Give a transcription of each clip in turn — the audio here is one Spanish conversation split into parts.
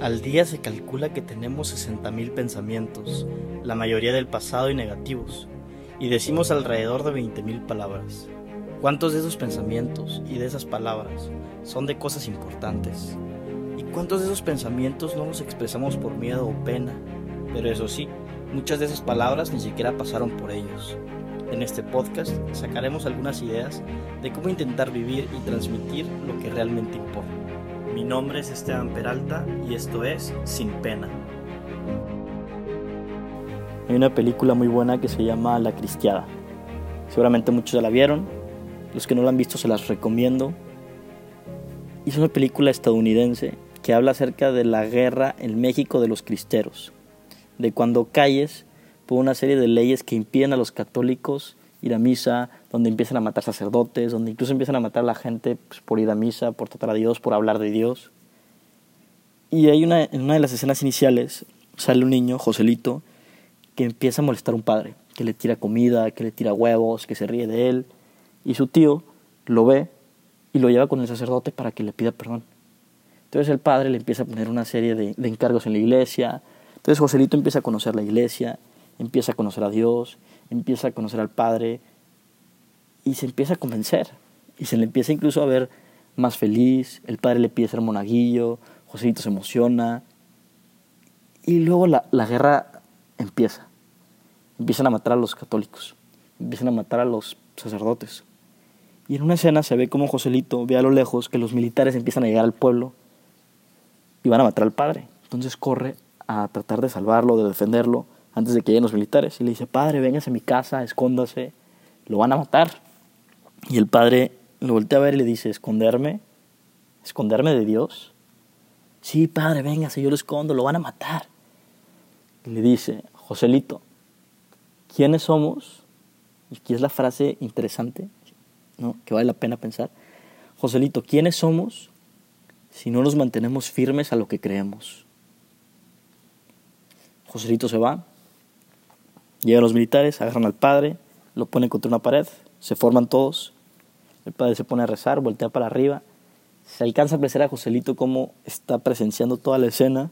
Al día se calcula que tenemos 60.000 pensamientos, la mayoría del pasado y negativos, y decimos alrededor de 20.000 palabras. ¿Cuántos de esos pensamientos y de esas palabras son de cosas importantes? ¿Y cuántos de esos pensamientos no los expresamos por miedo o pena? Pero eso sí, muchas de esas palabras ni siquiera pasaron por ellos. En este podcast sacaremos algunas ideas de cómo intentar vivir y transmitir lo que realmente importa. Mi nombre es Esteban Peralta y esto es Sin Pena. Hay una película muy buena que se llama La Cristiada. Seguramente muchos ya la vieron. Los que no la han visto se las recomiendo. Es una película estadounidense que habla acerca de la guerra en México de los cristeros. De cuando calles por una serie de leyes que impiden a los católicos ir a misa, donde empiezan a matar sacerdotes, donde incluso empiezan a matar a la gente pues, por ir a misa, por tratar a Dios, por hablar de Dios. Y hay una, en una de las escenas iniciales sale un niño, Joselito, que empieza a molestar a un padre, que le tira comida, que le tira huevos, que se ríe de él. Y su tío lo ve y lo lleva con el sacerdote para que le pida perdón. Entonces el padre le empieza a poner una serie de, de encargos en la iglesia. Entonces Joselito empieza a conocer la iglesia, empieza a conocer a Dios, empieza a conocer al Padre y se empieza a convencer. Y se le empieza incluso a ver más feliz, el Padre le pide ser monaguillo, Joséito se emociona. Y luego la, la guerra empieza. Empiezan a matar a los católicos, empiezan a matar a los sacerdotes. Y en una escena se ve como Joselito ve a lo lejos que los militares empiezan a llegar al pueblo y van a matar al padre. Entonces corre a tratar de salvarlo, de defenderlo antes de que lleguen los militares. Y le dice, padre, véngase a mi casa, escóndase, lo van a matar. Y el padre lo voltea a ver y le dice, ¿esconderme? ¿Esconderme de Dios? Sí, padre, véngase, yo lo escondo, lo van a matar. Y le dice, Joselito, ¿quiénes somos? Y aquí es la frase interesante, ¿no? que vale la pena pensar. Joselito, ¿quiénes somos si no nos mantenemos firmes a lo que creemos? Joselito se va, Llegan los militares, agarran al padre, lo ponen contra una pared, se forman todos. El padre se pone a rezar, voltea para arriba. Se alcanza a apreciar a Joselito cómo está presenciando toda la escena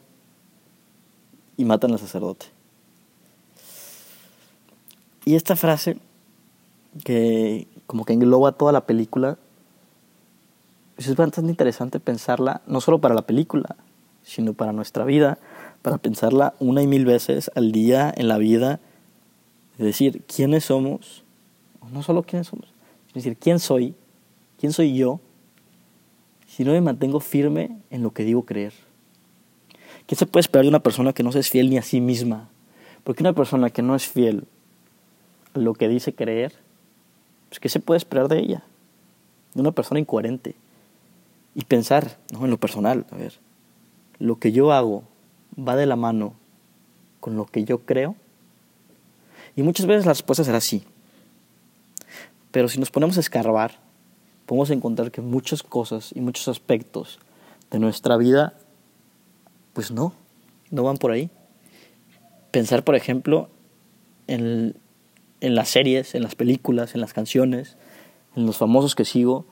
y matan al sacerdote. Y esta frase, que como que engloba toda la película, pues es bastante interesante pensarla, no solo para la película, sino para nuestra vida, para pensarla una y mil veces al día en la vida decir, quiénes somos, no solo quiénes somos, es decir, quién soy, quién soy yo, si no me mantengo firme en lo que digo creer. ¿Qué se puede esperar de una persona que no se es fiel ni a sí misma? Porque una persona que no es fiel a lo que dice creer, pues ¿qué se puede esperar de ella? De una persona incoherente. Y pensar, ¿no? En lo personal, a ver, lo que yo hago va de la mano con lo que yo creo. Y muchas veces la respuesta será sí. Pero si nos ponemos a escarbar, podemos encontrar que muchas cosas y muchos aspectos de nuestra vida, pues no, no van por ahí. Pensar, por ejemplo, en, en las series, en las películas, en las canciones, en los famosos que sigo,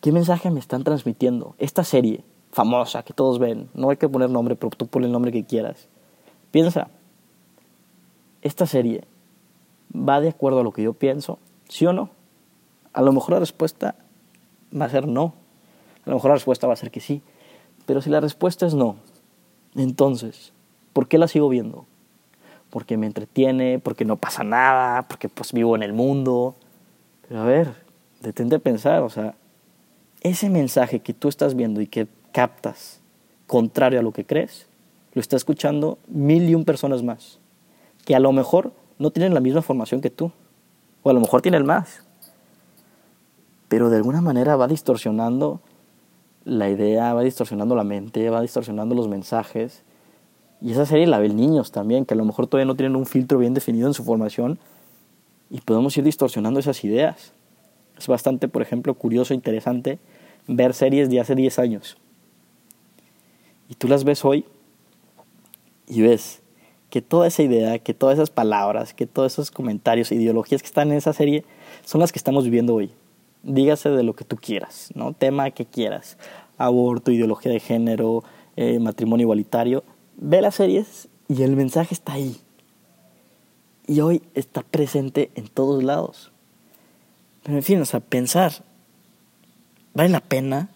¿qué mensaje me están transmitiendo? Esta serie famosa que todos ven, no hay que poner nombre, pero tú pon el nombre que quieras. Piensa, esta serie va de acuerdo a lo que yo pienso, sí o no. A lo mejor la respuesta va a ser no. A lo mejor la respuesta va a ser que sí. Pero si la respuesta es no, entonces, ¿por qué la sigo viendo? Porque me entretiene, porque no pasa nada, porque pues vivo en el mundo. Pero a ver, detente a pensar, o sea, ese mensaje que tú estás viendo y que captas contrario a lo que crees, lo está escuchando mil y un personas más que a lo mejor no tienen la misma formación que tú, o a lo mejor tienen más, pero de alguna manera va distorsionando la idea, va distorsionando la mente, va distorsionando los mensajes. Y esa serie la ven niños también, que a lo mejor todavía no tienen un filtro bien definido en su formación y podemos ir distorsionando esas ideas. Es bastante, por ejemplo, curioso e interesante ver series de hace 10 años. Y tú las ves hoy y ves que toda esa idea, que todas esas palabras, que todos esos comentarios, ideologías que están en esa serie son las que estamos viviendo hoy. Dígase de lo que tú quieras, ¿no? Tema que quieras. Aborto, ideología de género, eh, matrimonio igualitario. Ve las series y el mensaje está ahí. Y hoy está presente en todos lados. Pero en fin, o sea, pensar, ¿vale la pena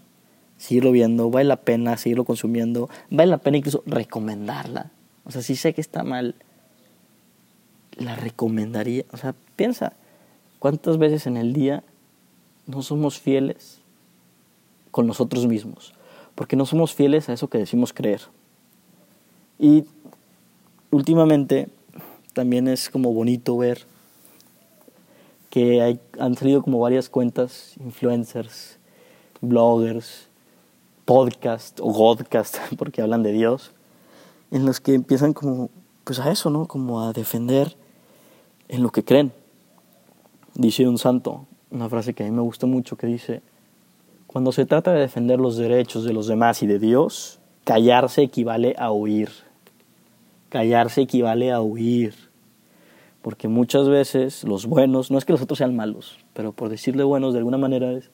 seguirlo viendo? ¿Vale la pena seguirlo consumiendo? ¿Vale la pena incluso recomendarla? O sea, si sé que está mal, la recomendaría. O sea, piensa, ¿cuántas veces en el día no somos fieles con nosotros mismos? Porque no somos fieles a eso que decimos creer. Y últimamente también es como bonito ver que han salido como varias cuentas, influencers, bloggers, podcast o godcast, porque hablan de Dios, en los que empiezan como, pues a eso, ¿no? Como a defender en lo que creen. Dice un santo, una frase que a mí me gusta mucho, que dice, cuando se trata de defender los derechos de los demás y de Dios, callarse equivale a huir. Callarse equivale a huir. Porque muchas veces los buenos, no es que los otros sean malos, pero por decirle buenos de alguna manera es,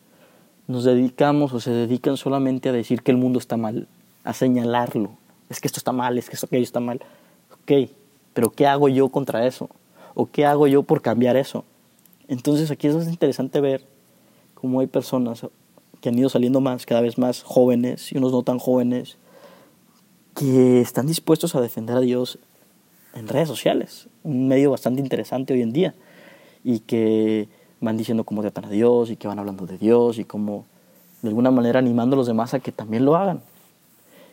nos dedicamos o se dedican solamente a decir que el mundo está mal, a señalarlo. Es que esto está mal, es que esto aquello está mal. Ok, pero ¿qué hago yo contra eso? ¿O qué hago yo por cambiar eso? Entonces aquí es interesante ver cómo hay personas que han ido saliendo más, cada vez más jóvenes y unos no tan jóvenes, que están dispuestos a defender a Dios en redes sociales, un medio bastante interesante hoy en día, y que van diciendo cómo tratan a Dios y que van hablando de Dios y cómo de alguna manera animando a los demás a que también lo hagan.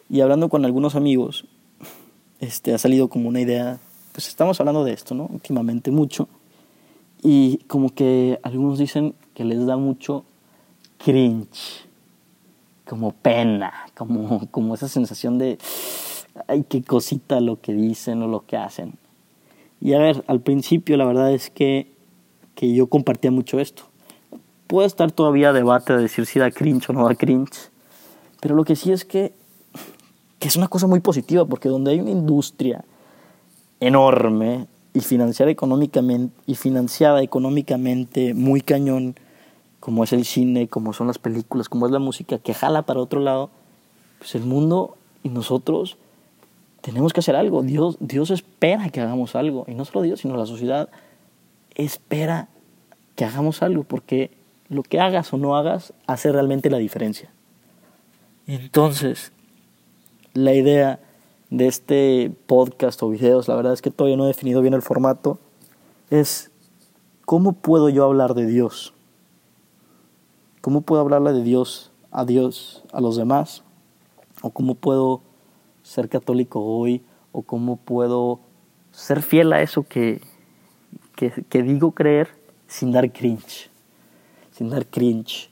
Y hablando con algunos amigos, este, ha salido como una idea, pues estamos hablando de esto, ¿no? Últimamente mucho, y como que algunos dicen que les da mucho cringe, como pena, como, como esa sensación de, ay, qué cosita lo que dicen o lo que hacen. Y a ver, al principio la verdad es que, que yo compartía mucho esto. Puede estar todavía debate de decir si da cringe o no da cringe, pero lo que sí es que, que es una cosa muy positiva, porque donde hay una industria enorme y financiada económicamente, y financiada económicamente muy cañón, como es el cine, como son las películas, como es la música, que jala para otro lado, pues el mundo y nosotros tenemos que hacer algo. Dios, Dios espera que hagamos algo. Y no solo Dios, sino la sociedad espera que hagamos algo, porque lo que hagas o no hagas hace realmente la diferencia. Entonces, la idea de este podcast o videos, la verdad es que todavía no he definido bien el formato, es cómo puedo yo hablar de Dios ¿Cómo puedo hablarle de Dios a Dios, a los demás? ¿O cómo puedo ser católico hoy? ¿O cómo puedo ser fiel a eso que, que, digo creer sin dar cringe? Sin dar cringe.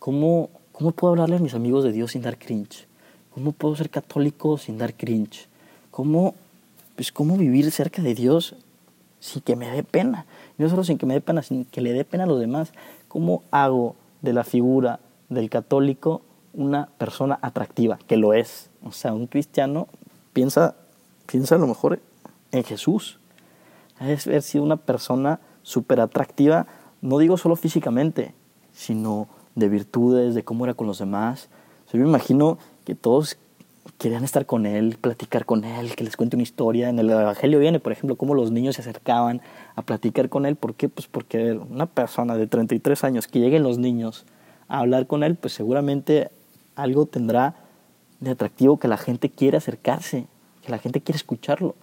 ¿Cómo, ¿Cómo puedo hablarle a mis amigos de Dios sin dar cringe? ¿Cómo puedo ser católico sin dar cringe? ¿Cómo, pues, cómo vivir cerca de Dios sin que me dé pena? No solo sin que me dé pena, sin que le dé pena a los demás. ¿Cómo hago de la figura del católico una persona atractiva, que lo es. O sea, un cristiano piensa, piensa a lo mejor en Jesús. Es haber sido una persona súper atractiva, no digo solo físicamente, sino de virtudes, de cómo era con los demás. yo me imagino que todos querían estar con él, platicar con él, que les cuente una historia. En el Evangelio viene, por ejemplo, cómo los niños se acercaban a platicar con él. ¿Por qué? Pues porque una persona de 33 años, que lleguen los niños a hablar con él, pues seguramente algo tendrá de atractivo que la gente quiere acercarse, que la gente quiere escucharlo.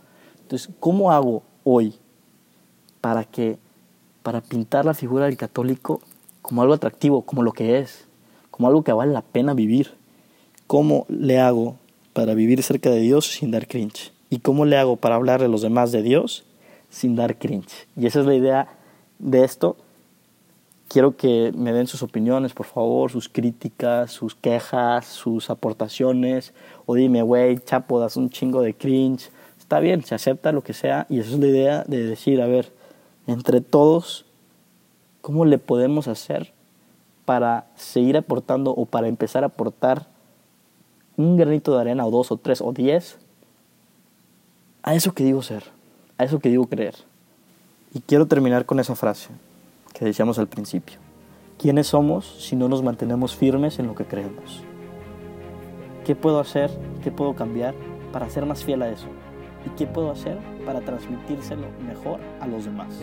Entonces, ¿cómo hago hoy para que para pintar la figura del católico como algo atractivo, como lo que es, como algo que vale la pena vivir? ¿Cómo le hago para vivir cerca de Dios sin dar cringe? ¿Y cómo le hago para hablarle a los demás de Dios sin dar cringe? Y esa es la idea de esto. Quiero que me den sus opiniones, por favor, sus críticas, sus quejas, sus aportaciones. O dime, güey, chapo, das un chingo de cringe. Está bien, se acepta lo que sea. Y esa es la idea de decir, a ver, entre todos, ¿cómo le podemos hacer para seguir aportando o para empezar a aportar un granito de arena o dos o tres o diez a eso que digo ser, a eso que digo creer. Y quiero terminar con esa frase que decíamos al principio. ¿Quiénes somos si no nos mantenemos firmes en lo que creemos? ¿Qué puedo hacer? ¿Qué puedo cambiar para ser más fiel a eso? ¿Y qué puedo hacer para transmitírselo mejor a los demás?